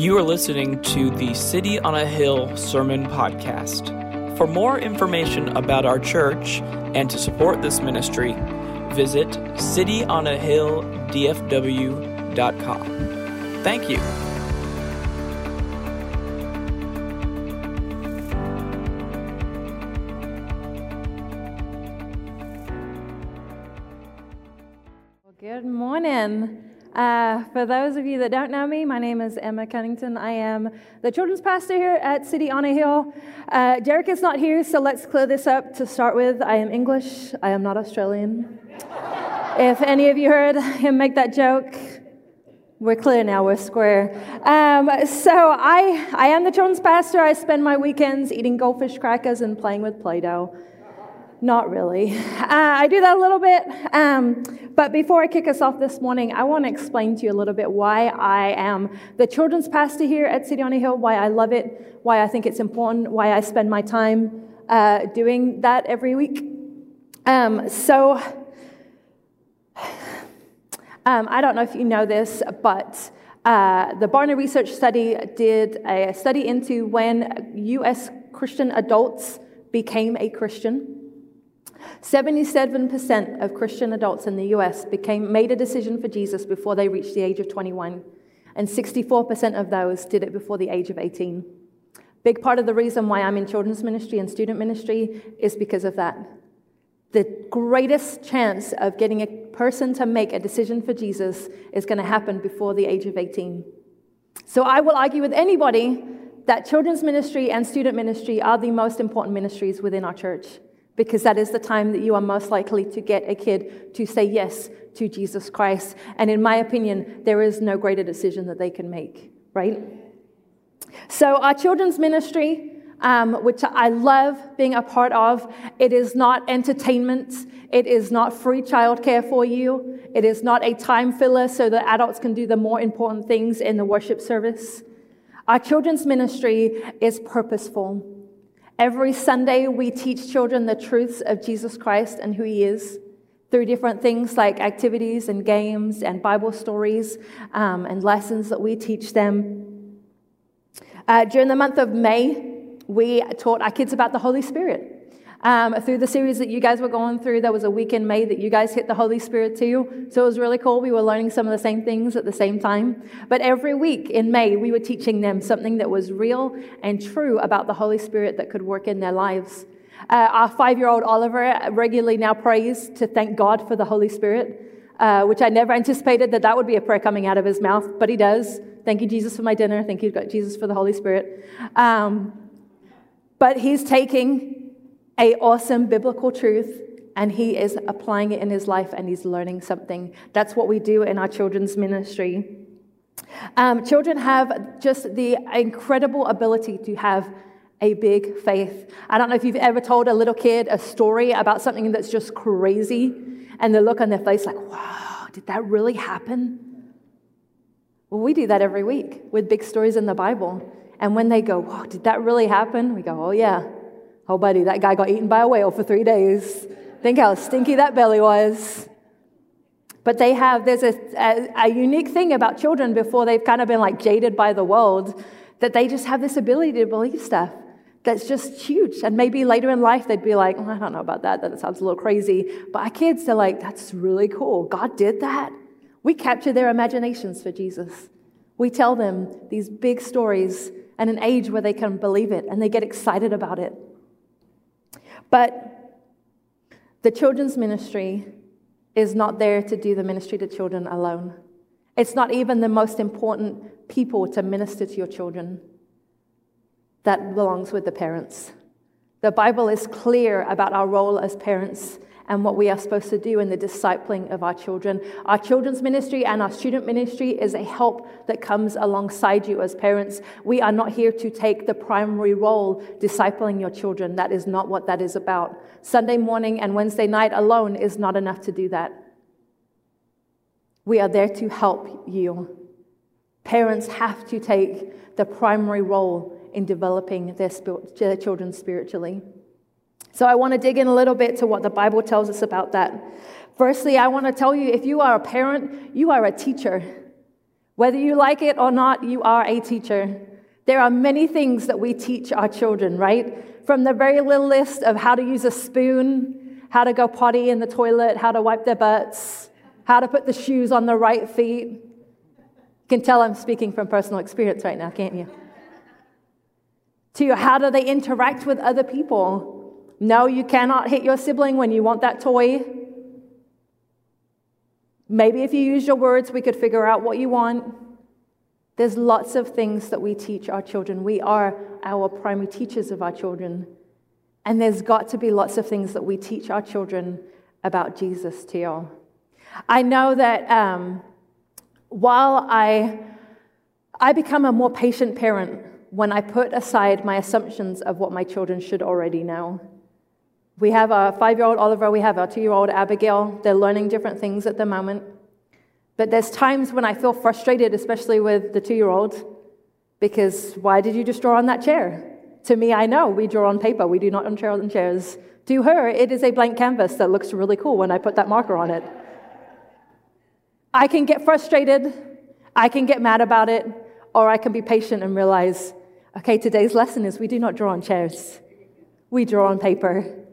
You are listening to the City on a Hill Sermon Podcast. For more information about our church and to support this ministry, visit cityonahilldfw.com. Thank you. For those of you that don't know me, my name is Emma Cunnington. I am the children's pastor here at City on a Hill. Uh, Derek is not here, so let's clear this up to start with. I am English, I am not Australian. if any of you heard him make that joke, we're clear now, we're square. Um, so I, I am the children's pastor. I spend my weekends eating goldfish crackers and playing with Play Doh. Not really. Uh, I do that a little bit. Um, but before I kick us off this morning, I want to explain to you a little bit why I am the children's pastor here at City on a Hill, why I love it, why I think it's important, why I spend my time uh, doing that every week. Um, so, um, I don't know if you know this, but uh, the Barna Research Study did a study into when U.S. Christian adults became a Christian. 77% of Christian adults in the US became, made a decision for Jesus before they reached the age of 21, and 64% of those did it before the age of 18. Big part of the reason why I'm in children's ministry and student ministry is because of that. The greatest chance of getting a person to make a decision for Jesus is going to happen before the age of 18. So I will argue with anybody that children's ministry and student ministry are the most important ministries within our church because that is the time that you are most likely to get a kid to say yes to Jesus Christ. And in my opinion, there is no greater decision that they can make, right? So, our children's ministry, um, which I love being a part of, it is not entertainment. It is not free childcare for you. It is not a time filler so that adults can do the more important things in the worship service. Our children's ministry is purposeful. Every Sunday, we teach children the truths of Jesus Christ and who he is through different things like activities and games and Bible stories um, and lessons that we teach them. Uh, during the month of May, we taught our kids about the Holy Spirit. Um, through the series that you guys were going through, there was a week in May that you guys hit the Holy Spirit too. So it was really cool. We were learning some of the same things at the same time. But every week in May, we were teaching them something that was real and true about the Holy Spirit that could work in their lives. Uh, our five year old Oliver regularly now prays to thank God for the Holy Spirit. Uh, which I never anticipated that that would be a prayer coming out of his mouth, but he does. Thank you, Jesus, for my dinner. Thank you, Jesus, for the Holy Spirit. Um, but he's taking a awesome biblical truth and he is applying it in his life and he's learning something. That's what we do in our children's ministry. Um, children have just the incredible ability to have a big faith. I don't know if you've ever told a little kid a story about something that's just crazy and the look on their face like, wow, did that really happen? Well, we do that every week with big stories in the Bible. And when they go, wow, did that really happen? We go, oh, yeah. Oh, buddy, that guy got eaten by a whale for three days. Think how stinky that belly was. But they have, there's a, a, a, unique thing about children before they've kind of been like jaded by the world, that they just have this ability to believe stuff that's just huge. And maybe later in life they'd be like, I don't know about that, that sounds a little crazy. But our kids, they're like, that's really cool. God did that. We capture their imaginations for Jesus. We tell them these big stories at an age where they can believe it and they get excited about it. But the children's ministry is not there to do the ministry to children alone. It's not even the most important people to minister to your children. That belongs with the parents. The Bible is clear about our role as parents and what we are supposed to do in the discipling of our children. Our children's ministry and our student ministry is a help that comes alongside you as parents. We are not here to take the primary role discipling your children. That is not what that is about. Sunday morning and Wednesday night alone is not enough to do that. We are there to help you. Parents have to take the primary role in developing their, their children spiritually. So I want to dig in a little bit to what the Bible tells us about that. Firstly, I want to tell you if you are a parent, you are a teacher. Whether you like it or not, you are a teacher. There are many things that we teach our children, right? From the very little list of how to use a spoon, how to go potty in the toilet, how to wipe their butts, how to put the shoes on the right feet. You can tell I'm speaking from personal experience right now, can't you? To how do they interact with other people? No, you cannot hit your sibling when you want that toy. Maybe if you use your words, we could figure out what you want. There's lots of things that we teach our children. We are our primary teachers of our children. And there's got to be lots of things that we teach our children about Jesus too. I know that um, while I, I become a more patient parent when I put aside my assumptions of what my children should already know. We have a five year old Oliver, we have our two year old Abigail. They're learning different things at the moment. But there's times when I feel frustrated, especially with the two year old, because why did you just draw on that chair? To me, I know we draw on paper, we do not on chairs. To her, it is a blank canvas that looks really cool when I put that marker on it. I can get frustrated, I can get mad about it, or I can be patient and realize, okay, today's lesson is we do not draw on chairs, we draw on paper.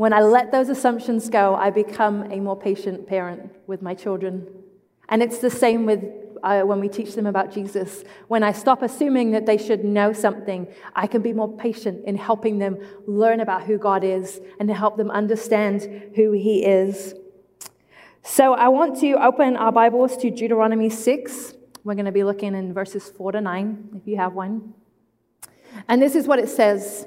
When I let those assumptions go, I become a more patient parent with my children. And it's the same with uh, when we teach them about Jesus. When I stop assuming that they should know something, I can be more patient in helping them learn about who God is and to help them understand who He is. So I want to open our Bibles to Deuteronomy 6. We're going to be looking in verses 4 to 9, if you have one. And this is what it says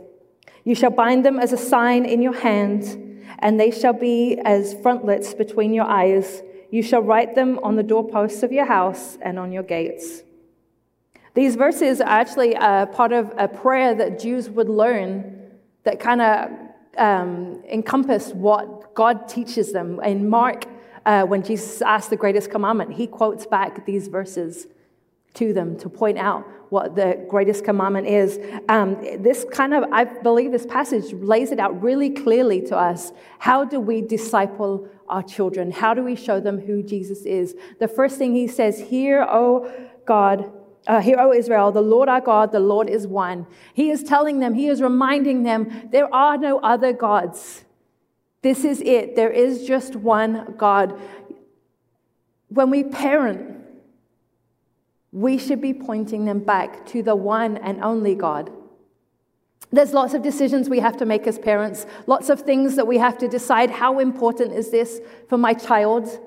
You shall bind them as a sign in your hand, and they shall be as frontlets between your eyes. You shall write them on the doorposts of your house and on your gates. These verses are actually a part of a prayer that Jews would learn that kind of um, encompass what God teaches them. In Mark, uh, when Jesus asked the greatest commandment, he quotes back these verses to them to point out what the greatest commandment is. Um, this kind of, I believe this passage lays it out really clearly to us. How do we disciple our children? How do we show them who Jesus is? The first thing he says, Hear, O God, uh, Hear, O Israel, the Lord our God, the Lord is one. He is telling them, he is reminding them, there are no other gods. This is it. There is just one God. When we parent, we should be pointing them back to the one and only God. There's lots of decisions we have to make as parents, lots of things that we have to decide how important is this for my child?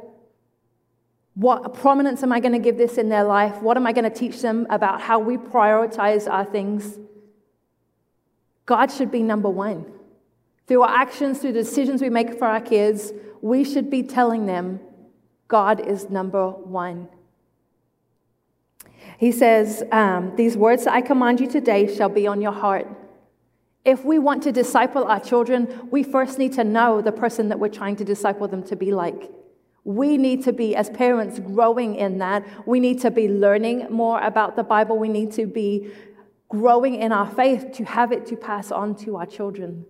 What prominence am I going to give this in their life? What am I going to teach them about how we prioritize our things? God should be number one. Through our actions, through the decisions we make for our kids, we should be telling them God is number one. He says, um, These words that I command you today shall be on your heart. If we want to disciple our children, we first need to know the person that we're trying to disciple them to be like. We need to be, as parents, growing in that. We need to be learning more about the Bible. We need to be growing in our faith to have it to pass on to our children.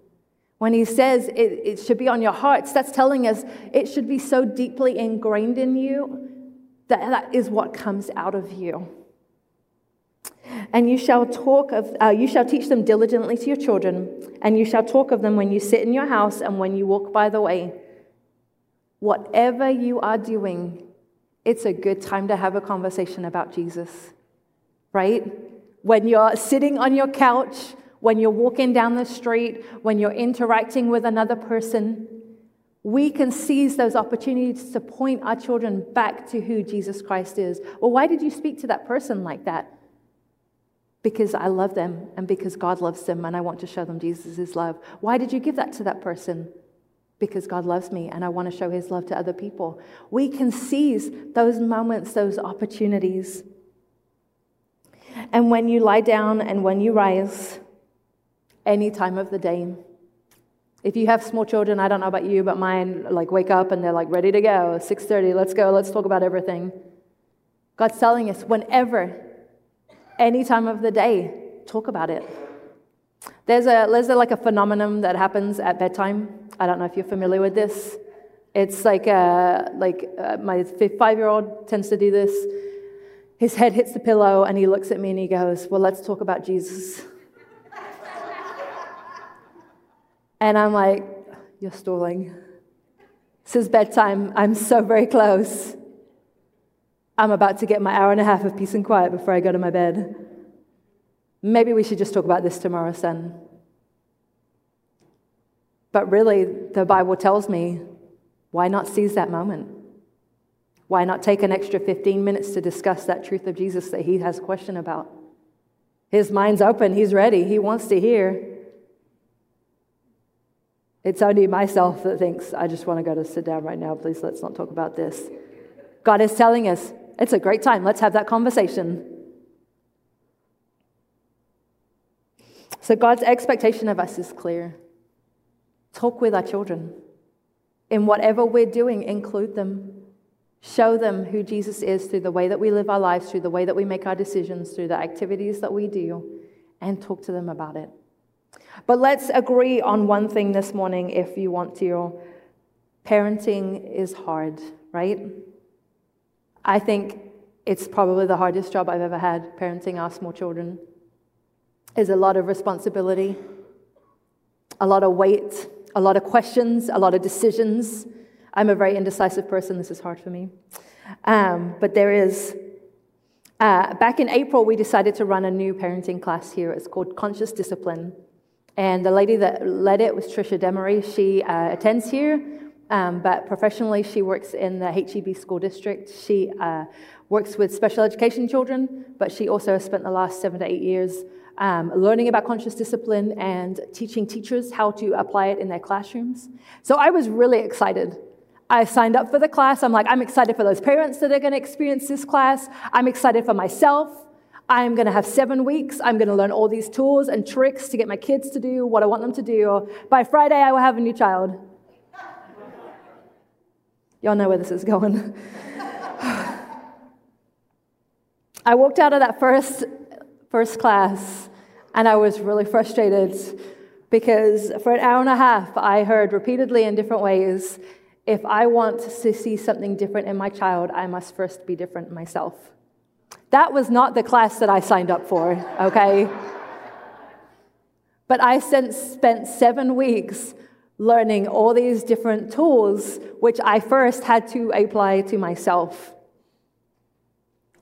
When he says it, it should be on your hearts, that's telling us it should be so deeply ingrained in you that that is what comes out of you. And you shall talk of, uh, you shall teach them diligently to your children, and you shall talk of them when you sit in your house and when you walk by the way. Whatever you are doing, it's a good time to have a conversation about Jesus, right? When you're sitting on your couch, when you're walking down the street, when you're interacting with another person, we can seize those opportunities to point our children back to who Jesus Christ is. Well, why did you speak to that person like that? Because I love them and because God loves them and I want to show them Jesus' love. Why did you give that to that person? Because God loves me and I want to show his love to other people. We can seize those moments, those opportunities. and when you lie down and when you rise, any time of the day. If you have small children, I don't know about you, but mine like wake up and they're like ready to go. 6:30, let's go. Let's talk about everything. God's telling us whenever, any time of the day, talk about it. There's a there's a, like a phenomenon that happens at bedtime. I don't know if you're familiar with this. It's like uh, like uh, my five year old tends to do this. His head hits the pillow and he looks at me and he goes, "Well, let's talk about Jesus." and I'm like, "You're stalling." This is bedtime. I'm so very close. I'm about to get my hour and a half of peace and quiet before I go to my bed. Maybe we should just talk about this tomorrow, son. But really, the Bible tells me why not seize that moment? Why not take an extra 15 minutes to discuss that truth of Jesus that he has a question about? His mind's open, he's ready, he wants to hear. It's only myself that thinks, I just want to go to sit down right now. Please, let's not talk about this. God is telling us, it's a great time. Let's have that conversation. So, God's expectation of us is clear. Talk with our children. In whatever we're doing, include them. Show them who Jesus is through the way that we live our lives, through the way that we make our decisions, through the activities that we do, and talk to them about it. But let's agree on one thing this morning if you want to. Parenting is hard, right? I think it's probably the hardest job I've ever had, parenting our small children. Is a lot of responsibility, a lot of weight, a lot of questions, a lot of decisions. I'm a very indecisive person. This is hard for me. Um, but there is, uh, back in April, we decided to run a new parenting class here. It's called Conscious Discipline. And the lady that led it was Trisha Demery. She uh, attends here, um, but professionally, she works in the HEB school district. She uh, works with special education children, but she also has spent the last seven to eight years um, learning about conscious discipline and teaching teachers how to apply it in their classrooms. So I was really excited. I signed up for the class. I'm like, I'm excited for those parents that are going to experience this class. I'm excited for myself. I'm going to have seven weeks. I'm going to learn all these tools and tricks to get my kids to do what I want them to do. By Friday, I will have a new child. Y'all know where this is going. I walked out of that first first class, and I was really frustrated because for an hour and a half, I heard repeatedly in different ways if I want to see something different in my child, I must first be different myself. That was not the class that I signed up for, okay? But I since spent seven weeks learning all these different tools, which I first had to apply to myself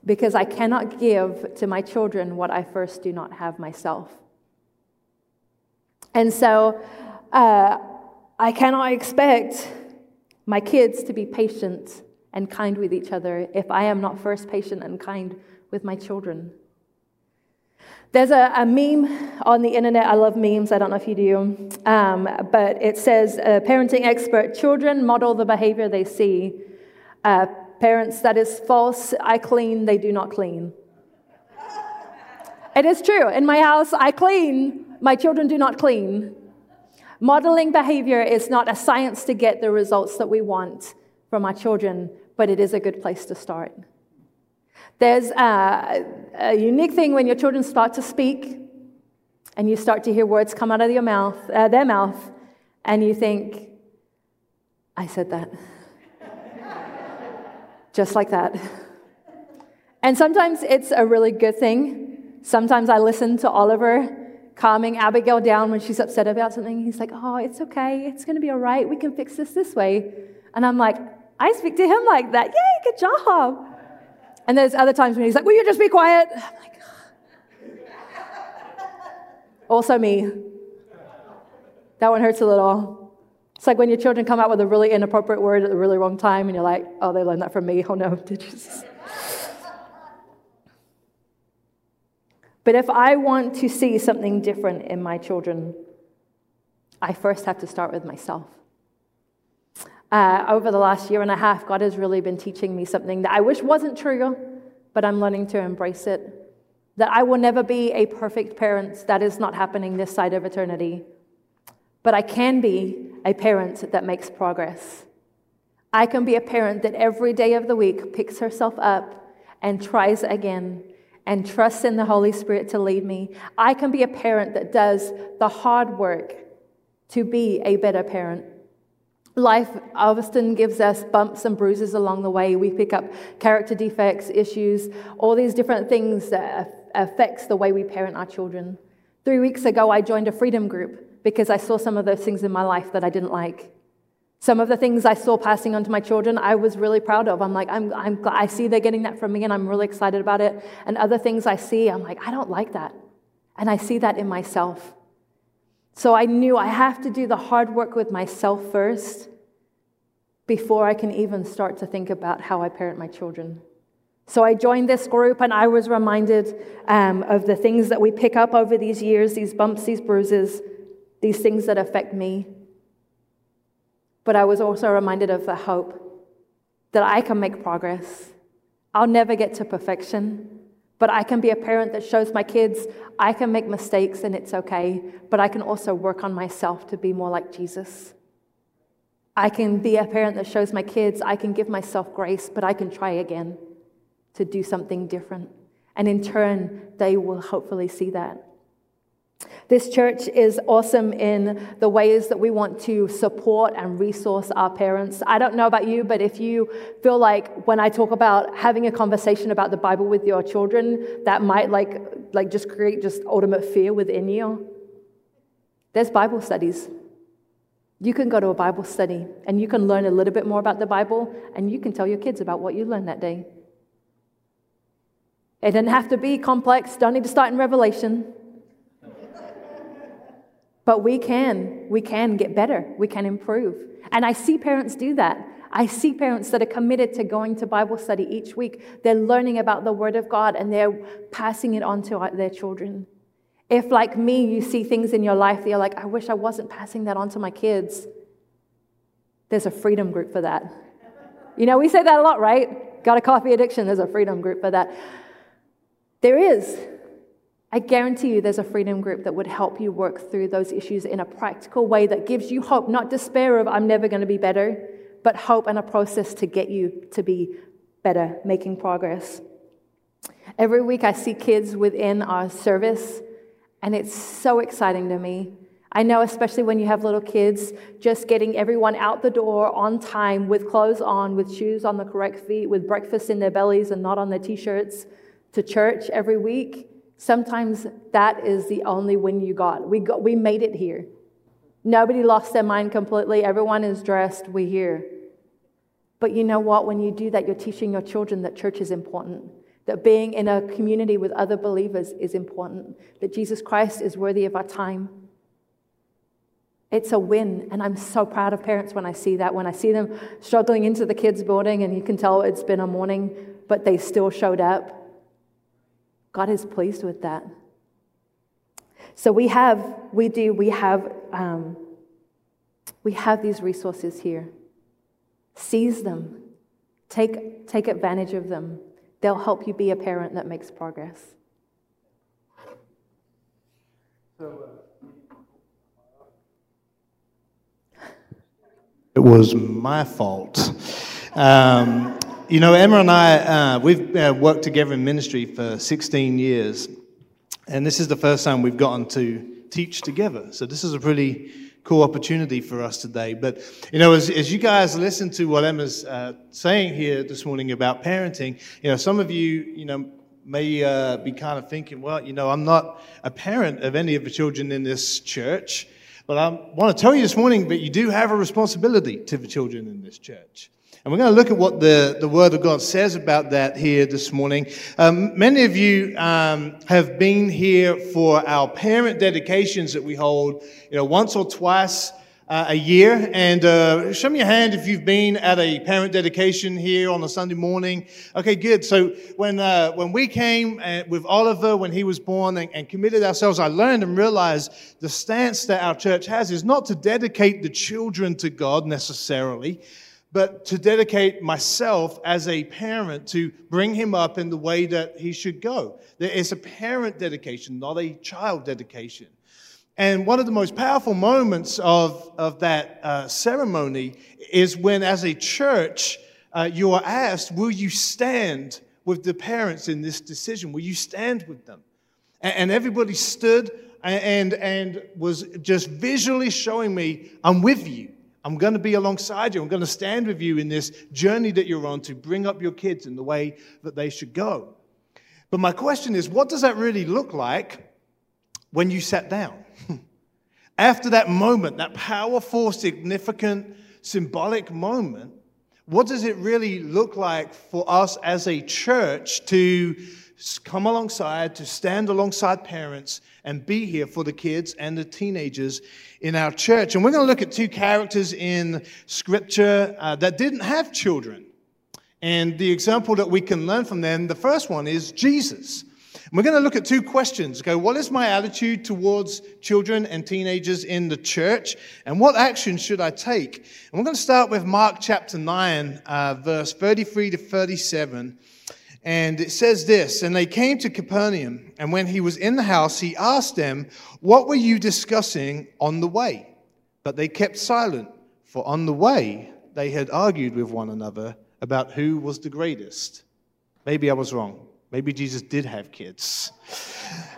because I cannot give to my children what I first do not have myself. And so uh, I cannot expect my kids to be patient and kind with each other if I am not first patient and kind with my children. There's a, a meme on the internet. I love memes. I don't know if you do. Um, but it says, parenting expert children model the behavior they see. Uh, Parents, that is false. I clean, they do not clean. It is true. In my house, I clean, my children do not clean. Modeling behavior is not a science to get the results that we want from our children, but it is a good place to start. There's a, a unique thing when your children start to speak and you start to hear words come out of your mouth, uh, their mouth, and you think, I said that just like that. And sometimes it's a really good thing. Sometimes I listen to Oliver calming Abigail down when she's upset about something. He's like, Oh, it's okay. It's going to be all right. We can fix this this way. And I'm like, I speak to him like that. Yay, good job. And there's other times when he's like, Will you just be quiet? I'm like, also me. That one hurts a little. It's like when your children come out with a really inappropriate word at the really wrong time, and you're like, oh, they learned that from me. Oh no, did you? But if I want to see something different in my children, I first have to start with myself. Uh, over the last year and a half, God has really been teaching me something that I wish wasn't true, but I'm learning to embrace it. that I will never be a perfect parent. That is not happening this side of eternity. But I can be a parent that makes progress. I can be a parent that every day of the week picks herself up and tries again and trusts in the Holy Spirit to lead me. I can be a parent that does the hard work to be a better parent. Life often gives us bumps and bruises along the way. We pick up character defects, issues, all these different things that affects the way we parent our children. Three weeks ago, I joined a freedom group because I saw some of those things in my life that I didn't like. Some of the things I saw passing on to my children, I was really proud of. I'm like, I'm, I'm, I see they're getting that from me, and I'm really excited about it. And other things I see, I'm like, I don't like that. And I see that in myself. So I knew I have to do the hard work with myself first before I can even start to think about how I parent my children. So I joined this group and I was reminded um, of the things that we pick up over these years these bumps, these bruises, these things that affect me. But I was also reminded of the hope that I can make progress. I'll never get to perfection, but I can be a parent that shows my kids I can make mistakes and it's okay, but I can also work on myself to be more like Jesus. I can be a parent that shows my kids I can give myself grace, but I can try again to do something different. And in turn, they will hopefully see that. This church is awesome in the ways that we want to support and resource our parents. I don't know about you, but if you feel like when I talk about having a conversation about the Bible with your children, that might like, like just create just ultimate fear within you, there's Bible studies. You can go to a Bible study and you can learn a little bit more about the Bible and you can tell your kids about what you learned that day. It doesn't have to be complex, don't need to start in Revelation. But we can, we can get better, we can improve. And I see parents do that. I see parents that are committed to going to Bible study each week. They're learning about the Word of God and they're passing it on to their children. If, like me, you see things in your life that you're like, I wish I wasn't passing that on to my kids, there's a freedom group for that. You know, we say that a lot, right? Got a coffee addiction, there's a freedom group for that. There is. I guarantee you there's a freedom group that would help you work through those issues in a practical way that gives you hope, not despair of I'm never going to be better, but hope and a process to get you to be better, making progress. Every week I see kids within our service, and it's so exciting to me. I know, especially when you have little kids, just getting everyone out the door on time with clothes on, with shoes on the correct feet, with breakfast in their bellies and not on their t shirts to church every week, sometimes that is the only win you got. We, got, we made it here. Nobody lost their mind completely. Everyone is dressed. We're here. But you know what? When you do that, you're teaching your children that church is important, that being in a community with other believers is important, that Jesus Christ is worthy of our time. It's a win, and I'm so proud of parents when I see that. When I see them struggling into the kids' building, and you can tell it's been a morning, but they still showed up God is pleased with that. So we have, we do, we have, um, we have these resources here. Seize them. Take, take advantage of them. They'll help you be a parent that makes progress. So, uh, it was my fault. Um, you know, Emma and I, uh, we've uh, worked together in ministry for 16 years, and this is the first time we've gotten to teach together. So this is a pretty cool opportunity for us today. But, you know, as, as you guys listen to what Emma's uh, saying here this morning about parenting, you know, some of you, you know, may uh, be kind of thinking, well, you know, I'm not a parent of any of the children in this church, but I want to tell you this morning that you do have a responsibility to the children in this church. And we're going to look at what the, the Word of God says about that here this morning. Um, many of you um, have been here for our parent dedications that we hold, you know, once or twice uh, a year. And uh, show me your hand if you've been at a parent dedication here on a Sunday morning. Okay, good. So when uh, when we came uh, with Oliver when he was born and, and committed ourselves, I learned and realized the stance that our church has is not to dedicate the children to God necessarily but to dedicate myself as a parent to bring him up in the way that he should go. Is a parent dedication, not a child dedication. And one of the most powerful moments of, of that uh, ceremony is when, as a church, uh, you are asked, Will you stand with the parents in this decision? Will you stand with them? And, and everybody stood and, and was just visually showing me, I'm with you. I'm going to be alongside you. I'm going to stand with you in this journey that you're on to bring up your kids in the way that they should go. But my question is, what does that really look like when you sat down? After that moment, that powerful, significant, symbolic moment, what does it really look like for us as a church to come alongside, to stand alongside parents and be here for the kids and the teenagers in our church. And we're going to look at two characters in Scripture uh, that didn't have children. And the example that we can learn from them, the first one is Jesus. And we're going to look at two questions. Go, what is my attitude towards children and teenagers in the church? And what action should I take? And we're going to start with Mark chapter 9, uh, verse 33 to 37. And it says this And they came to Capernaum, and when he was in the house, he asked them, What were you discussing on the way? But they kept silent, for on the way they had argued with one another about who was the greatest. Maybe I was wrong. Maybe Jesus did have kids.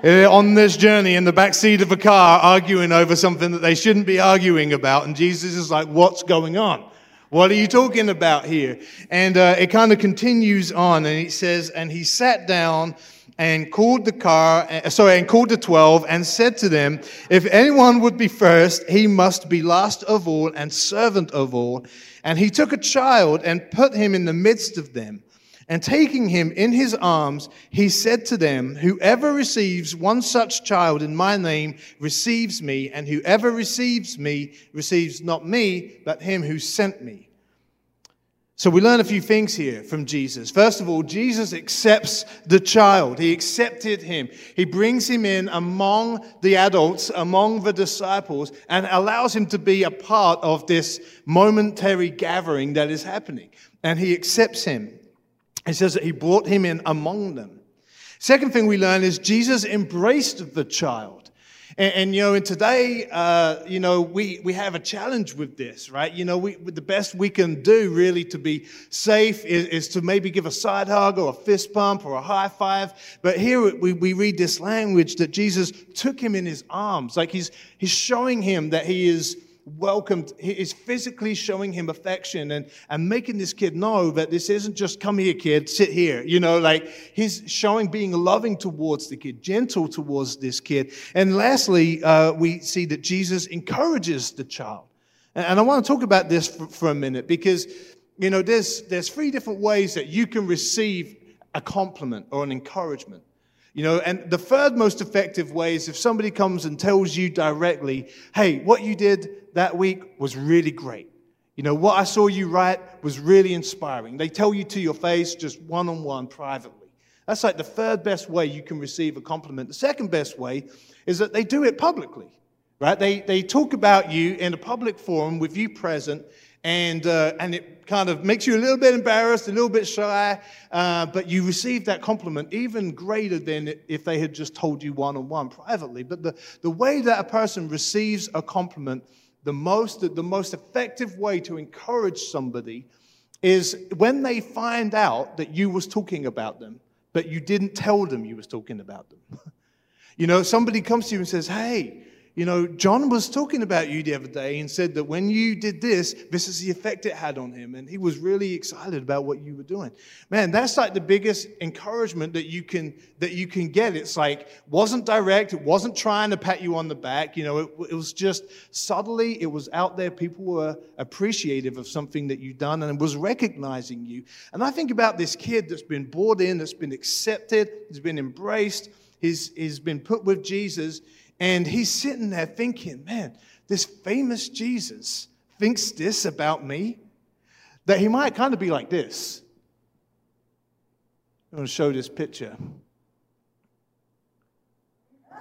On this journey in the back seat of a car, arguing over something that they shouldn't be arguing about. And Jesus is like, What's going on? What are you talking about here? And uh, it kind of continues on, and he says, And he sat down and called the car, uh, sorry, and called the twelve and said to them, If anyone would be first, he must be last of all and servant of all. And he took a child and put him in the midst of them. And taking him in his arms, he said to them, Whoever receives one such child in my name receives me, and whoever receives me receives not me, but him who sent me. So we learn a few things here from Jesus. First of all, Jesus accepts the child. He accepted him. He brings him in among the adults, among the disciples, and allows him to be a part of this momentary gathering that is happening. And he accepts him. It says that he brought him in among them. Second thing we learn is Jesus embraced the child. And, and you know, and today, uh, you know, we, we have a challenge with this, right? You know, we, the best we can do really to be safe is, is to maybe give a side hug or a fist bump or a high five. But here we, we read this language that Jesus took him in his arms. Like he's, he's showing him that he is welcomed, he is physically showing him affection and, and making this kid know that this isn't just come here, kid, sit here. You know, like he's showing being loving towards the kid, gentle towards this kid. And lastly, uh, we see that Jesus encourages the child. And, I want to talk about this for, for a minute because, you know, there's, there's three different ways that you can receive a compliment or an encouragement. You know, and the third most effective way is if somebody comes and tells you directly, hey, what you did that week was really great. You know, what I saw you write was really inspiring. They tell you to your face, just one on one, privately. That's like the third best way you can receive a compliment. The second best way is that they do it publicly, right? They, they talk about you in a public forum with you present, and, uh, and it kind of makes you a little bit embarrassed, a little bit shy, uh, but you receive that compliment even greater than if they had just told you one on one privately. But the, the way that a person receives a compliment, the most, the most effective way to encourage somebody is when they find out that you was talking about them, but you didn't tell them you was talking about them. you know, somebody comes to you and says, hey, you know, John was talking about you the other day and said that when you did this, this is the effect it had on him. And he was really excited about what you were doing. Man, that's like the biggest encouragement that you can, that you can get. It's like, wasn't direct. It wasn't trying to pat you on the back. You know, it, it was just subtly, it was out there. People were appreciative of something that you'd done and was recognizing you. And I think about this kid that's been brought in, that's been accepted, has been embraced, he's, he's been put with Jesus and he's sitting there thinking, man, this famous Jesus thinks this about me. That he might kind of be like this. I'm going to show this picture.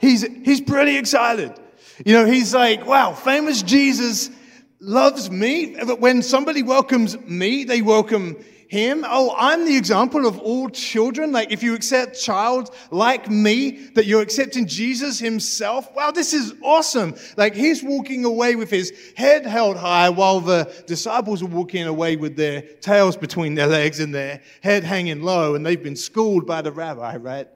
He's, he's pretty excited. You know, he's like, wow, famous Jesus loves me. But when somebody welcomes me, they welcome him. Oh, I'm the example of all children. Like, if you accept child like me, that you're accepting Jesus himself. Wow, this is awesome. Like, he's walking away with his head held high while the disciples are walking away with their tails between their legs and their head hanging low, and they've been schooled by the rabbi, right?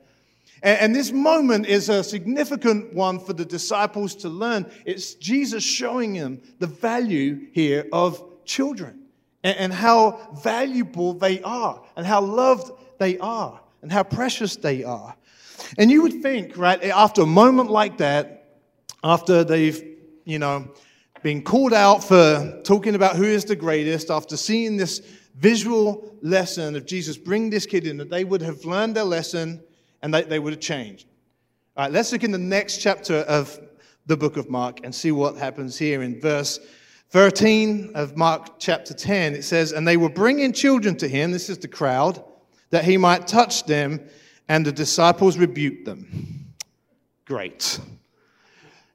And, this moment is a significant one for the disciples to learn. It's Jesus showing them the value here of children and, and how valuable they are, and how loved they are, and how precious they are. And you would think, right, after a moment like that, after they've, you know, been called out for talking about who is the greatest, after seeing this visual lesson of Jesus bring this kid in, that they would have learned their lesson and they, they would have changed. All right, let's look in the next chapter of the book of Mark and see what happens here in verse 13 of Mark chapter 10, it says, And they were bringing children to him, this is the crowd, that he might touch them, and the disciples rebuked them. Great.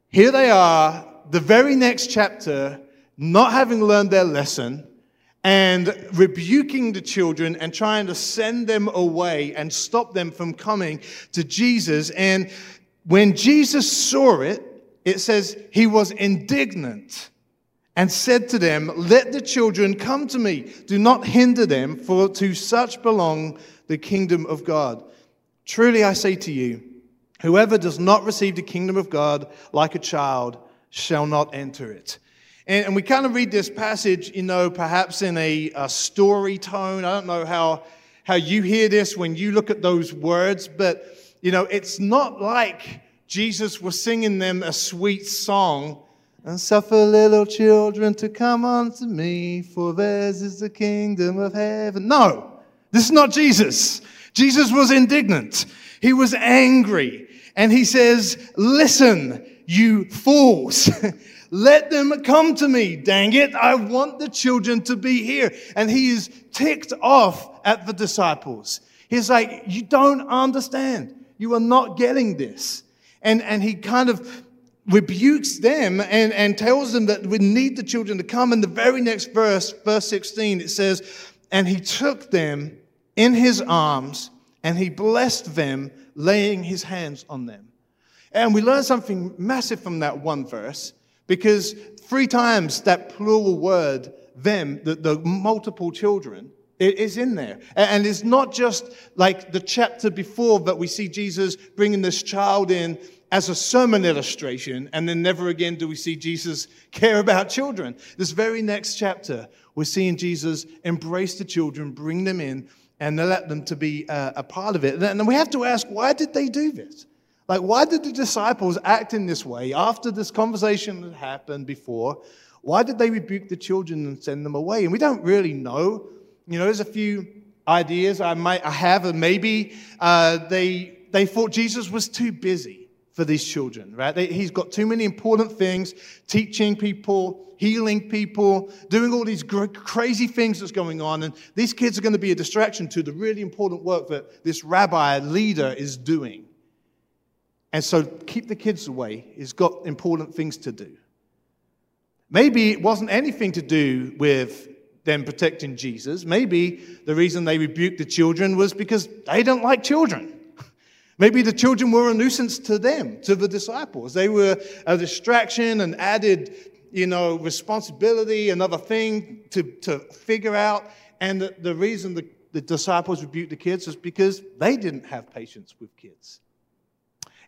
Here they are, the very next chapter, not having learned their lesson, and rebuking the children and trying to send them away and stop them from coming to Jesus. And when Jesus saw it, it says he was indignant and said to them, Let the children come to me. Do not hinder them, for to such belong the kingdom of God. Truly I say to you, whoever does not receive the kingdom of God like a child shall not enter it. And, and we kind of read this passage, you know, perhaps in a, a story tone. I don't know how, how you hear this when you look at those words, but, you know, it's not like Jesus was singing them a sweet song and suffer little children to come unto me, for theirs is the kingdom of heaven. No, this is not Jesus. Jesus was indignant. He was angry. And he says, Listen, you fools. Let them come to me. Dang it. I want the children to be here. And he is ticked off at the disciples. He's like, You don't understand. You are not getting this. And, and he kind of rebukes them and, and tells them that we need the children to come. In the very next verse, verse 16, it says, And he took them in his arms and he blessed them, laying his hands on them. And we learn something massive from that one verse because three times that plural word, them, the, the multiple children, it is in there. And it's not just like the chapter before that we see Jesus bringing this child in as a sermon illustration, and then never again do we see Jesus care about children. This very next chapter, we're seeing Jesus embrace the children, bring them in, and let them to be a, a part of it. And we have to ask, why did they do this? Like, why did the disciples act in this way after this conversation had happened before? Why did they rebuke the children and send them away? And we don't really know. You know, there's a few ideas I might I have, and maybe uh, they they thought Jesus was too busy for these children, right? He's got too many important things teaching people, healing people, doing all these crazy things that's going on. And these kids are going to be a distraction to the really important work that this rabbi leader is doing. And so keep the kids away. He's got important things to do. Maybe it wasn't anything to do with them protecting Jesus. Maybe the reason they rebuked the children was because they don't like children. Maybe the children were a nuisance to them, to the disciples. They were a distraction, and added, you know, responsibility, another thing to, to figure out. And the, the reason the, the disciples rebuked the kids is because they didn't have patience with kids.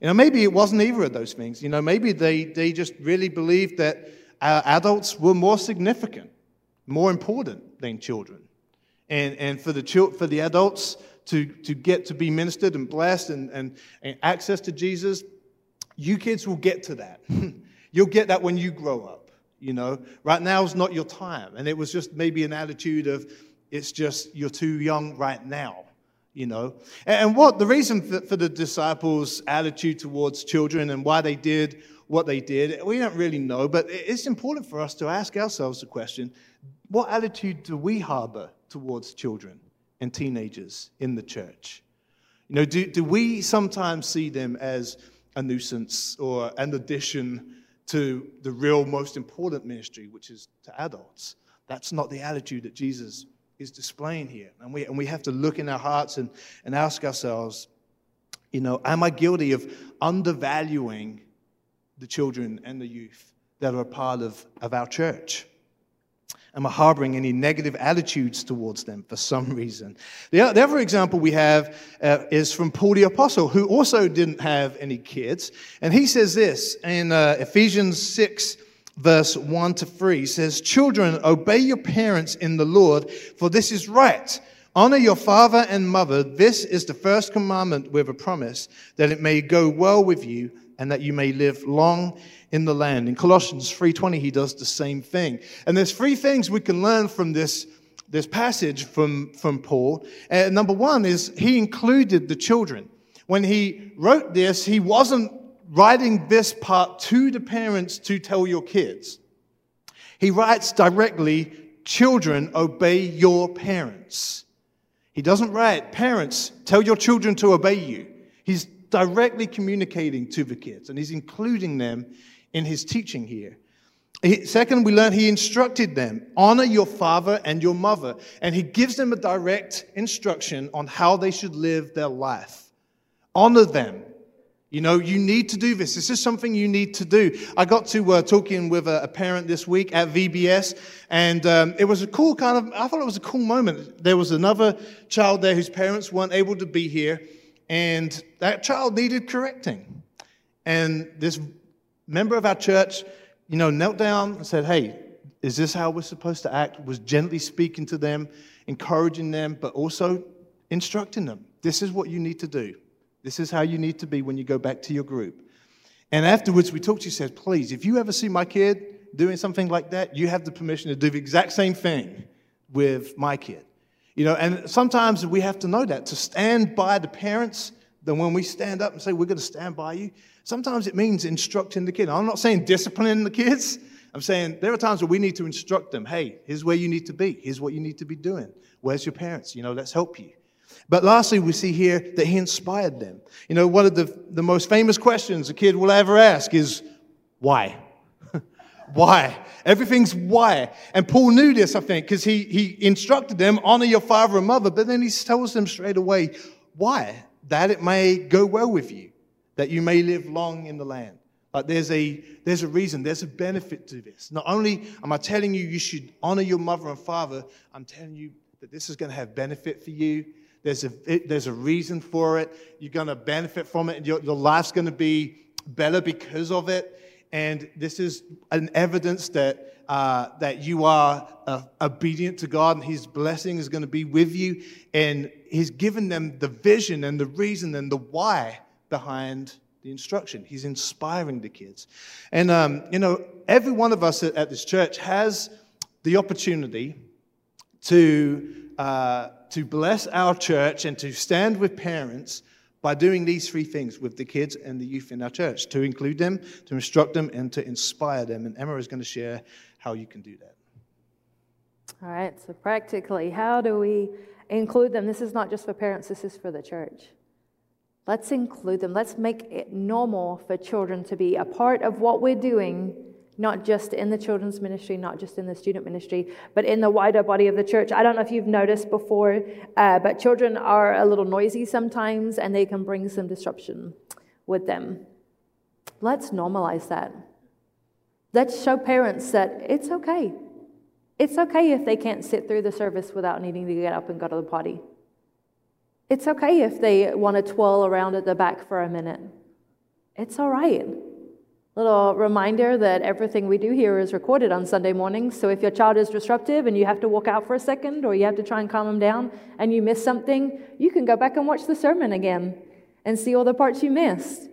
You know, maybe it wasn't either of those things. You know, maybe they, they just really believed that uh, adults were more significant, more important than children. And, and for, the, for the adults, to, to get to be ministered and blessed and, and, and access to Jesus, you kids will get to that. You'll get that when you grow up. You know, right now is not your time. And it was just maybe an attitude of, it's just you're too young right now you know. And what the reason for, for, the disciples' attitude towards children and why they did what they did, we don't really know, but it's important for us to ask ourselves the question what attitude do we harbor towards children? And teenagers in the church? You know, do, do we sometimes see them as a nuisance or an addition to the real most important ministry, which is to adults. That's not the attitude that Jesus is displaying here. And we, and we have to look in our hearts and, and ask ourselves, you know, am I guilty of undervaluing the children and the youth that are a part of, of our church? Am I harboring any negative attitudes towards them for some reason? The, the other example we have uh, is from Paul the Apostle, who also didn't have any kids. And he says this in uh, Ephesians 6, verse 1 to 3. Says, Children, obey your parents in the Lord, for this is right. Honor your father and mother. This is the first commandment with a promise that it may go well with you and that you may live long in the land. In Colossians 3:20 he does the same thing. And there's three things we can learn from this this passage from from Paul. Uh, number 1 is he included the children. When he wrote this, he wasn't writing this part to the parents to tell your kids. He writes directly, children obey your parents. He doesn't write, parents, tell your children to obey you. He's directly communicating to the kids and he's including them in his teaching here. Second, we learn he instructed them honor your father and your mother. And he gives them a direct instruction on how they should live their life. Honor them. You know, you need to do this. This is something you need to do. I got to uh, talking with a, a, parent this week at VBS, and um, it was a cool kind of, I thought it was a cool moment. There was another child there whose parents weren't able to be here, and that child needed correcting. And this member of our church, you know, knelt down and said, Hey, is this how we're supposed to act? Was gently speaking to them, encouraging them, but also instructing them. This is what you need to do. This is how you need to be when you go back to your group. And afterwards, we talked. She said, Please, if you ever see my kid doing something like that, you have the permission to do the exact same thing with my kid. You know, and sometimes we have to know that to stand by the parents. Then when we stand up and say, We're going to stand by you, Sometimes it means instructing the kid. I'm not saying disciplining the kids. I'm saying there are times where we need to instruct them. Hey, here's where you need to be. Here's what you need to be doing. Where's your parents? You know, let's help you. But lastly, we see here that he inspired them. You know, one of the, the most famous questions a kid will ever ask is, why? Why? Everything's why. And Paul knew this, I think, because he, he instructed them, honor your father and mother, but then he tells them straight away, why? That it may go well with you that you may live long in the land. But there's a, there's a reason, there's a benefit to this. Not only am I telling you you should honor your mother and father, I'm telling you that this is going to have benefit for you. There's a, it, there's a reason for it. You're going to benefit from it, and your, your life's going to be better because of it. And this is an evidence that, uh, that you are uh, obedient to God, and His blessing is going to be with you. And He's given them the vision and the reason and the why behind the instruction. He's inspiring the kids. And, um, you know, every one of us at, at this church has the opportunity to, uh, to bless our church and to stand with parents by doing these three things with the kids and the youth in our church to include them, to instruct them, and to inspire them. And Emma is going to share how you can do that. All right, so practically, how do we include them? This is not just for parents, this is for the church. Let's include them. Let's make it normal for children to be a part of what we're doing, not just in the children's ministry, not just in the student ministry, but in the wider body of the church. I don't know if you've noticed before, uh, but children are a little noisy sometimes and they can bring some disruption with them. Let's normalize that. Let's show parents that it's okay. It's okay if they can't sit through the service without needing to get up and go to the potty. It's okay if they want to twirl around at the back for a minute. It's all right. Little reminder that everything we do here is recorded on Sunday mornings. So if your child is disruptive and you have to walk out for a second or you have to try and calm them down and you miss something, you can go back and watch the sermon again and see all the parts you missed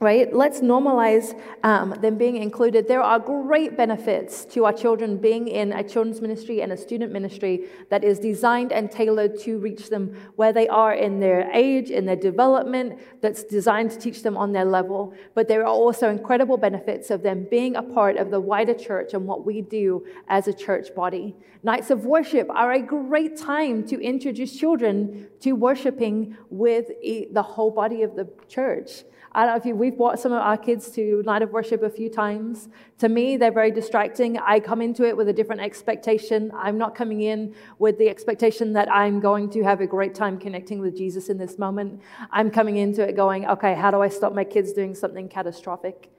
right? Let's normalize um, them being included. There are great benefits to our children being in a children's ministry and a student ministry that is designed and tailored to reach them where they are in their age, in their development, that's designed to teach them on their level. But there are also incredible benefits of them being a part of the wider church and what we do as a church body. Nights of worship are a great time to introduce children to worshiping with the whole body of the church. I don't know if you, we've brought some of our kids to night of worship a few times. To me, they're very distracting. I come into it with a different expectation. I'm not coming in with the expectation that I'm going to have a great time connecting with Jesus in this moment. I'm coming into it going, okay, how do I stop my kids doing something catastrophic?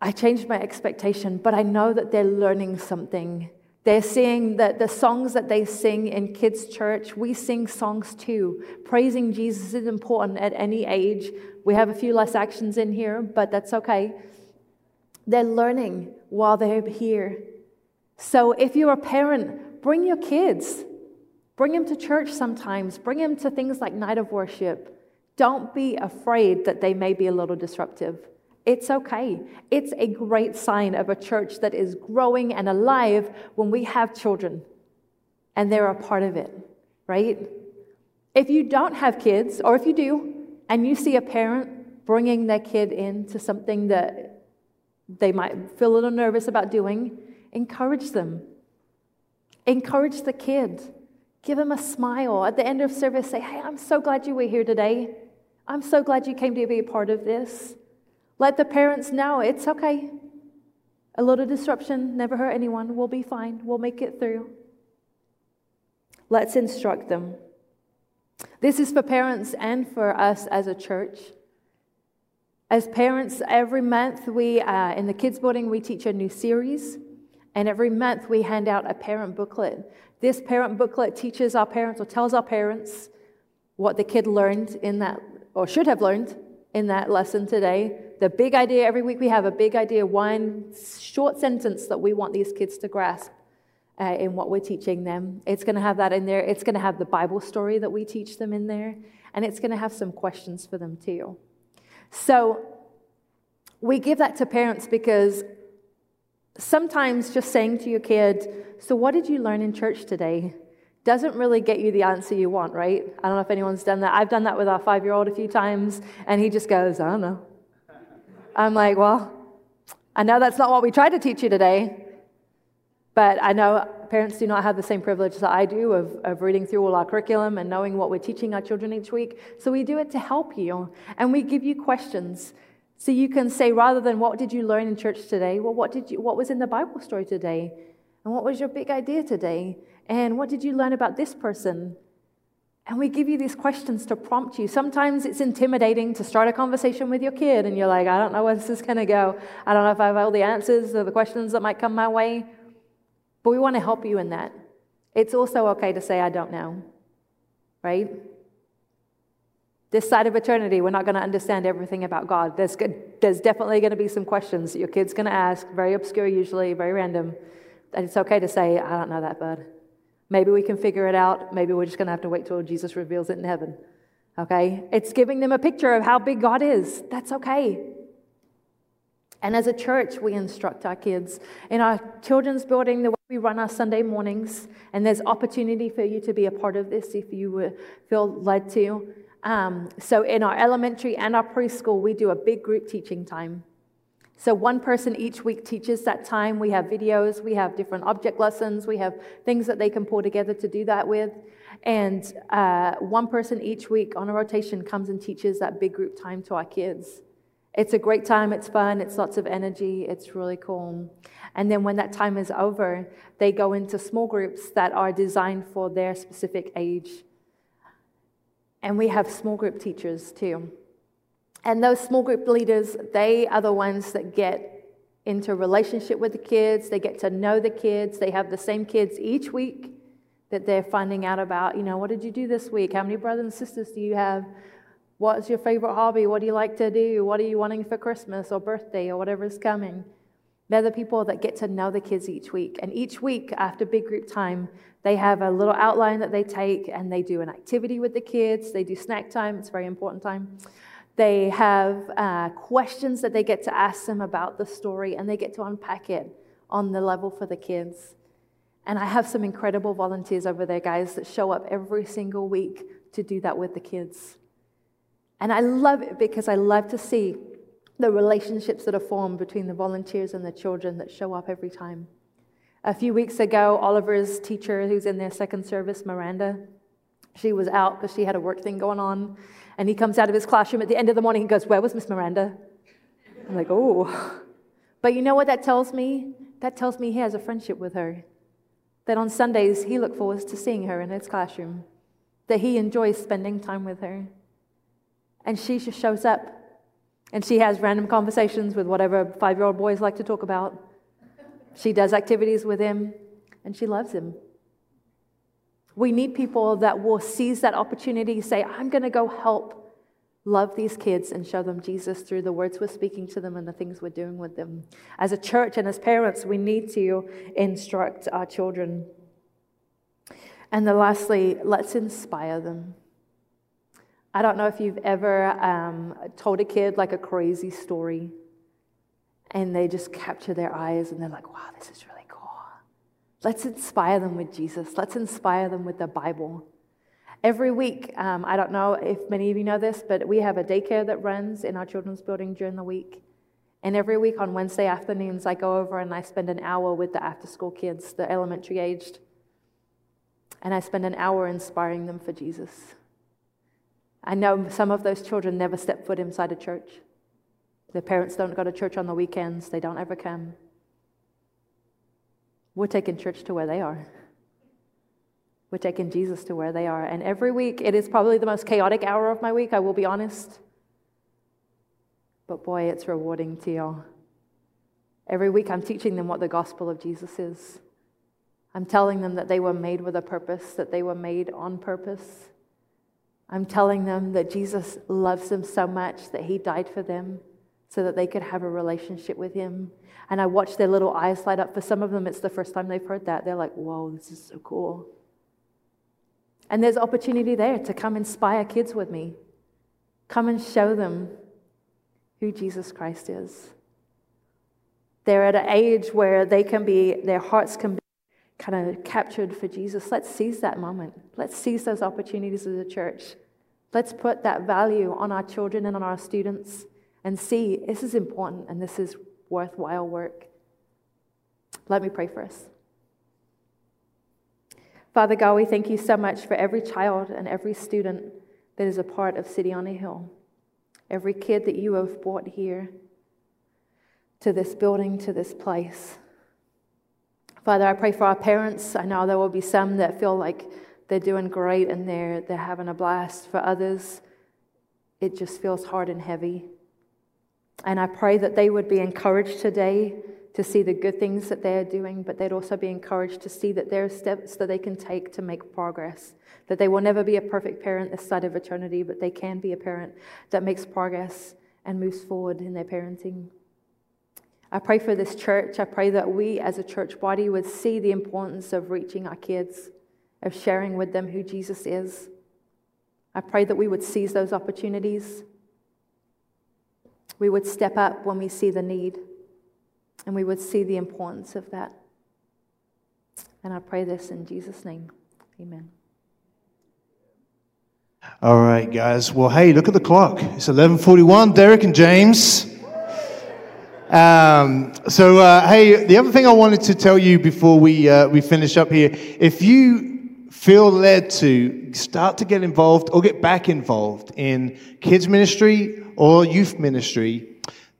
I changed my expectation, but I know that they're learning something they're seeing that the songs that they sing in kids' church, we sing songs too. Praising Jesus is important at any age. We have a few less actions in here, but that's okay. They're learning while they're here. So if you're a parent, bring your kids. Bring them to church sometimes. Bring them to things like night of worship. Don't be afraid that they may be a little disruptive. It's okay. It's a great sign of a church that is growing and alive when we have children and they're a part of it, right? If you don't have kids, or if you do, and you see a parent bringing their kid into something that they might feel a little nervous about doing, encourage them. Encourage the kid. Give them a smile. At the end of service, say, Hey, I'm so glad you were here today. I'm so glad you came to be a part of this. Let the parents know it's okay. A little disruption never hurt anyone. We'll be fine. We'll make it through. Let's instruct them. This is for parents and for us as a church. As parents, every month we, uh, in the kids' building, we teach a new series. And every month we hand out a parent booklet. This parent booklet teaches our parents or tells our parents what the kid learned in that, or should have learned in that lesson today. The big idea, every week we have a big idea, one short sentence that we want these kids to grasp uh, in what we're teaching them. It's going to have that in there. It's going to have the Bible story that we teach them in there. And it's going to have some questions for them too. So we give that to parents because sometimes just saying to your kid, So, what did you learn in church today? doesn't really get you the answer you want, right? I don't know if anyone's done that. I've done that with our five year old a few times, and he just goes, I don't know. I'm like, well, I know that's not what we tried to teach you today, but I know parents do not have the same privilege that I do of, of reading through all our curriculum and knowing what we're teaching our children each week. So we do it to help you, and we give you questions. So you can say, rather than what did you learn in church today? Well, what, did you, what was in the Bible story today? And what was your big idea today? And what did you learn about this person? And we give you these questions to prompt you. Sometimes it's intimidating to start a conversation with your kid, and you're like, I don't know where this is going to go. I don't know if I have all the answers or the questions that might come my way. But we want to help you in that. It's also okay to say, I don't know, right? This side of eternity, we're not going to understand everything about God. There's, there's definitely going to be some questions that your kid's going to ask, very obscure usually, very random. And it's okay to say, I don't know that, bud. Maybe we can figure it out. Maybe we're just going to have to wait till Jesus reveals it in heaven. Okay? It's giving them a picture of how big God is. That's okay. And as a church, we instruct our kids. In our children's building, the way we run our Sunday mornings, and there's opportunity for you to be a part of this if you feel led to. Um, so in our elementary and our preschool, we do a big group teaching time. So, one person each week teaches that time. We have videos, we have different object lessons, we have things that they can pull together to do that with. And uh, one person each week on a rotation comes and teaches that big group time to our kids. It's a great time, it's fun, it's lots of energy, it's really cool. And then when that time is over, they go into small groups that are designed for their specific age. And we have small group teachers too. And those small group leaders, they are the ones that get into relationship with the kids. They get to know the kids. They have the same kids each week that they're finding out about. You know, what did you do this week? How many brothers and sisters do you have? What's your favorite hobby? What do you like to do? What are you wanting for Christmas or birthday or whatever is coming? They're the people that get to know the kids each week. And each week after big group time, they have a little outline that they take and they do an activity with the kids. They do snack time, it's a very important time. They have uh, questions that they get to ask them about the story, and they get to unpack it on the level for the kids. And I have some incredible volunteers over there, guys, that show up every single week to do that with the kids. And I love it because I love to see the relationships that are formed between the volunteers and the children that show up every time. A few weeks ago, Oliver's teacher, who's in their second service, Miranda, she was out because she had a work thing going on. And he comes out of his classroom at the end of the morning and goes, Where was Miss Miranda? I'm like, Oh. But you know what that tells me? That tells me he has a friendship with her. That on Sundays, he looks forward to seeing her in his classroom. That he enjoys spending time with her. And she just shows up. And she has random conversations with whatever five year old boys like to talk about. She does activities with him, and she loves him. We need people that will seize that opportunity, say, I'm going to go help love these kids and show them Jesus through the words we're speaking to them and the things we're doing with them. As a church and as parents, we need to instruct our children. And then lastly, let's inspire them. I don't know if you've ever um, told a kid like a crazy story and they just capture their eyes and they're like, wow, this is really. Let's inspire them with Jesus. Let's inspire them with the Bible. Every week, um, I don't know if many of you know this, but we have a daycare that runs in our children's building during the week. And every week on Wednesday afternoons, I go over and I spend an hour with the after school kids, the elementary aged. And I spend an hour inspiring them for Jesus. I know some of those children never step foot inside a church. Their parents don't go to church on the weekends, they don't ever come. We're taking church to where they are. We're taking Jesus to where they are. And every week, it is probably the most chaotic hour of my week, I will be honest. But boy, it's rewarding to y'all. Every week, I'm teaching them what the gospel of Jesus is. I'm telling them that they were made with a purpose, that they were made on purpose. I'm telling them that Jesus loves them so much that he died for them so that they could have a relationship with him. And I watch their little eyes light up. For some of them, it's the first time they've heard that. They're like, whoa, this is so cool. And there's opportunity there to come inspire kids with me. Come and show them who Jesus Christ is. They're at an age where they can be, their hearts can be kind of captured for Jesus. Let's seize that moment. Let's seize those opportunities as a church. Let's put that value on our children and on our students and see this is important and this is worthwhile work. Let me pray for us. Father God, we thank you so much for every child and every student that is a part of City on a Hill, every kid that you have brought here to this building, to this place. Father, I pray for our parents. I know there will be some that feel like they're doing great and they're, they're having a blast. For others, it just feels hard and heavy. And I pray that they would be encouraged today to see the good things that they're doing, but they'd also be encouraged to see that there are steps that they can take to make progress. That they will never be a perfect parent this side of eternity, but they can be a parent that makes progress and moves forward in their parenting. I pray for this church. I pray that we as a church body would see the importance of reaching our kids, of sharing with them who Jesus is. I pray that we would seize those opportunities we would step up when we see the need and we would see the importance of that. And I pray this in Jesus' name. Amen. All right, guys. Well, hey, look at the clock. It's 11:41. Derek and James. Um, so, uh, hey, the other thing I wanted to tell you before we uh, we finish up here, if you feel led to start to get involved or get back involved in kids ministry or youth ministry,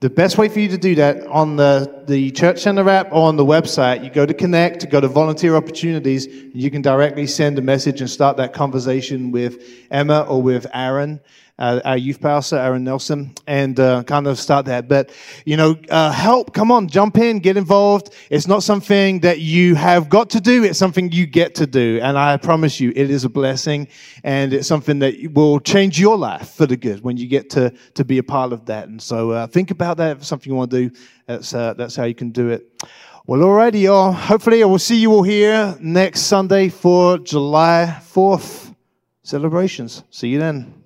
the best way for you to do that on the, the Church Center app or on the website, you go to connect, go to volunteer opportunities, and you can directly send a message and start that conversation with Emma or with Aaron uh, our youth pastor, Aaron Nelson, and uh, kind of start that. But, you know, uh, help, come on, jump in, get involved. It's not something that you have got to do, it's something you get to do. And I promise you, it is a blessing, and it's something that will change your life for the good when you get to, to be a part of that. And so uh, think about that if it's something you want to do. That's, uh, that's how you can do it. Well, alrighty, y'all. Hopefully, I will see you all here next Sunday for July 4th celebrations. See you then.